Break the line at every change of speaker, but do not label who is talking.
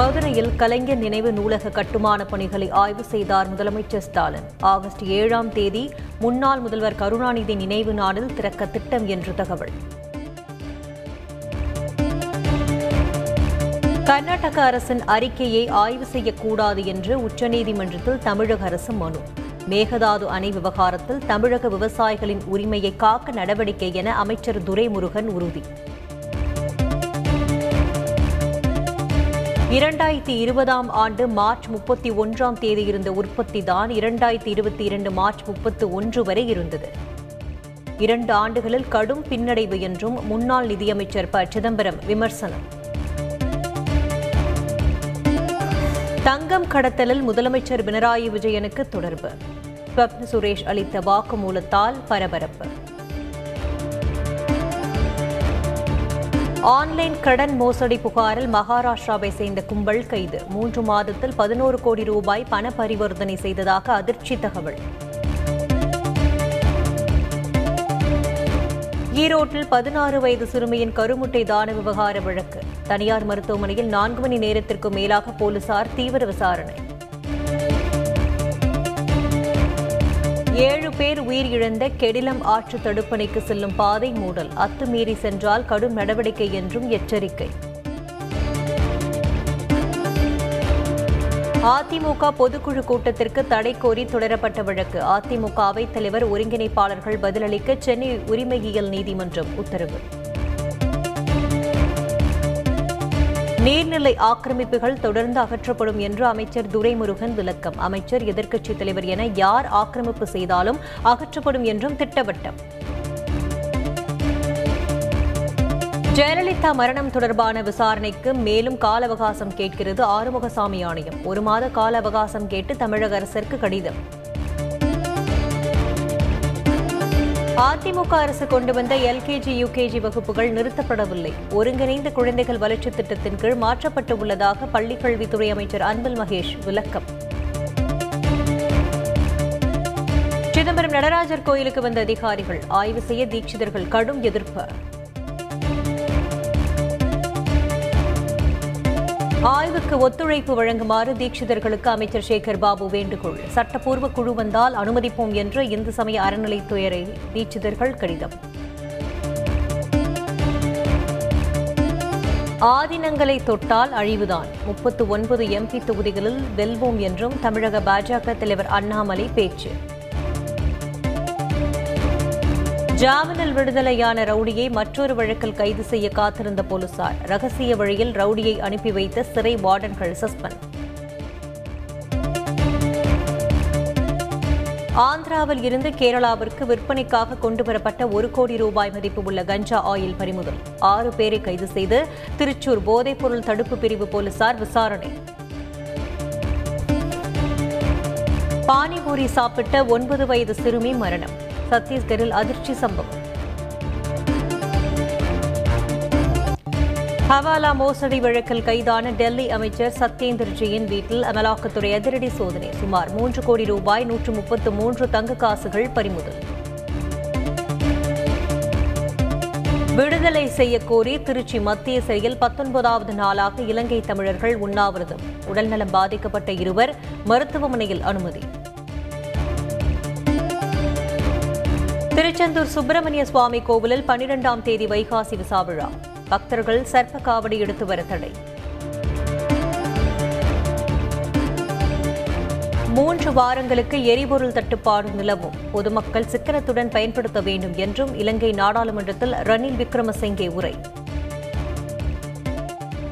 மதுரையில் கலைஞர் நினைவு நூலக கட்டுமான பணிகளை ஆய்வு செய்தார் முதலமைச்சர் ஸ்டாலின். ஆகஸ்ட் ஏழாம் தேதி முன்னாள் முதல்வர் கருணாநிதி நினைவு நாளில் திறக்க திட்டம் என்று தகவல். கர்நாடக அரசின் அறிக்கையை ஆய்வு செய்யக்கூடாது என்று உச்சநீதிமன்றத்தில் தமிழக அரசு மனு. மேகதாது அணை விவகாரத்தில் தமிழக விவசாயிகளின் உரிமையை காக்க நடவடிக்கை என அமைச்சர் துரைமுருகன் உறுதி. இரண்டாயிரத்தி இருபதாம் ஆண்டு மார்ச் முப்பத்தி ஒன்றாம் தேதி இருந்த உற்பத்தி தான் இரண்டாயிரத்தி இருபத்தி இரண்டு மார்ச் முப்பத்து ஒன்று வரை இருந்தது. இரண்டு ஆண்டுகளில் கடும் பின்னடைவு என்றும் முன்னாள் நிதியமைச்சர் ப. சிதம்பரம் விமர்சனம். தங்கம் கடத்தலில் முதலமைச்சர் பினராயி விஜயனுக்கு தொடர்பு. ஸ்வப்ன சுரேஷ் அளித்த வாக்குமூலத்தால் பரபரப்பு. ஆன்லைன் கடன் மோசடி புகாரில் மகாராஷ்டிராவை சேர்ந்த கும்பல் கைது. மூன்று மாதத்தில் பதினோரு கோடி ரூபாய் பண பரிவர்த்தனை செய்ததாக அதிர்ச்சி தகவல். ஈரோட்டில் பதினாறு வயது சிறுமியின் கருமுட்டை தான விவகார வழக்கு. தனியார் மருத்துவமனையில் நான்கு மணி நேரத்திற்கு மேலாக போலீசார் தீவிர விசாரணை. பேர் உயிரிழந்த கெடிலம் ஆற்று தடுப்பணைக்கு செல்லும் பாதை மூடல். அத்துமீறி சென்றால் கடும் நடவடிக்கை என்றும் எச்சரிக்கை. அதிமுக பொதுக்குழு கூட்டத்திற்கு தடை கோரி தொடரப்பட்ட வழக்கு. அதிமுக அவைத் தலைவர் ஒருங்கிணைப்பாளர்கள் பதிலளிக்க சென்னை உரிமையியல் நீதிமன்றம் உத்தரவு. நீர்நிலை ஆக்கிரமிப்புகள் தொடர்ந்து அகற்றப்படும் என்று அமைச்சர் துரைமுருகன் விளக்கம். அமைச்சர் எதிர்க்கட்சித் தலைவர் என யார் ஆக்கிரமிப்பு செய்தாலும் அகற்றப்படும் என்றும் திட்டவட்டம். ஜெயலலிதா மரணம் தொடர்பான விசாரணைக்கு மேலும் கால அவகாசம் கேட்கிறது ஆறுமுகசாமி ஆணையம். ஒரு மாத கால அவகாசம் கேட்டு தமிழக அரசிற்கு கடிதம். அதிமுக அரசு கொண்டு வந்த எல்கேஜி யுகேஜி வகுப்புகள் நிறுத்தப்படவில்லை. ஒருங்கிணைந்த குழந்தைகள் வளர்ச்சி திட்டத்தின் கீழ் மாற்றப்பட்டு உள்ளதாக பள்ளிக்கல்வித்துறை அமைச்சர் அன்பில் மகேஷ் விளக்கம். சிதம்பரம் நடராஜர் கோயிலுக்கு வந்த அதிகாரிகள் ஆய்வு செய்ய தீட்சிதர்கள் கடும் எதிர்ப்பு. ஆய்வுக்கு ஒத்துழைப்பு வழங்குமாறு தீட்சிதர்களுக்கு அமைச்சர் சேகர் பாபு வேண்டுகோள். சட்டப்பூர்வ குழு வந்தால் அனுமதிப்போம் என்று இந்து சமய அறநிலைத்துறை தீட்சிதர்கள் கடிதம். ஆதினங்களை தொட்டால் அழிவுதான். முப்பத்து ஒன்பது எம்பி தொகுதிகளில் வெல்வோம் என்றும் தமிழக பாஜக தலைவர் அண்ணாமலை பேச்சு. ஜாமீனில் விடுதலையான ரவுடியை மற்றொரு வழக்கில் கைது செய்ய காத்திருந்த போலீசார். ரகசிய வழியில் ரவுடியை அனுப்பி வைத்த சிறை வார்டன்கள் சஸ்பெண்ட். ஆந்திராவில் இருந்து கேரளாவிற்கு விற்பனைக்காக கொண்டுவரப்பட்ட ஒரு கோடி ரூபாய் மதிப்பு உள்ள கஞ்சா ஆயில் பறிமுதல். ஆறு பேரை கைது செய்து திருச்சூர் போதைப்பொருள் தடுப்பு பிரிவு போலீசார் விசாரணை. பானிபூரி சாப்பிட்ட ஒன்பது வயது சிறுமி மரணம். சத்தீஸ்கரில் அதிர்ச்சி சம்பவம். ஹவாலா மோசடி வழக்கில் கைதான டெல்லி அமைச்சர் சத்யேந்தர் ஜியின் வீட்டில் அமலாக்கத்துறை அதிரடி சோதனை. சுமார் மூன்று கோடி ரூபாய் நூற்று முப்பத்து மூன்று தங்க காசுகள் பறிமுதல். விடுதலை செய்யக்கோரி கோரி திருச்சி மத்திய சிறையில் பத்தொன்பதாவது நாளாக இலங்கை தமிழர்கள் உண்ணாவிரதம். உடல்நலம் பாதிக்கப்பட்ட இருவர் மருத்துவமனையில் அனுமதி. திருச்செந்தூர் சுப்பிரமணிய சுவாமி கோவிலில் பனிரெண்டாம் தேதி வைகாசி விசாவிழா பக்தர்கள் சர்ப்ப காவடி எடுத்து வர தடை. மூன்று வாரங்களுக்கு எரிபொருள் தட்டுப்பாடு நிலவும். பொதுமக்கள் சிக்கனத்துடன் பயன்படுத்த வேண்டும் என்றும் இலங்கை நாடாளுமன்றத்தில் ரணில் விக்ரமசிங்கே உரை.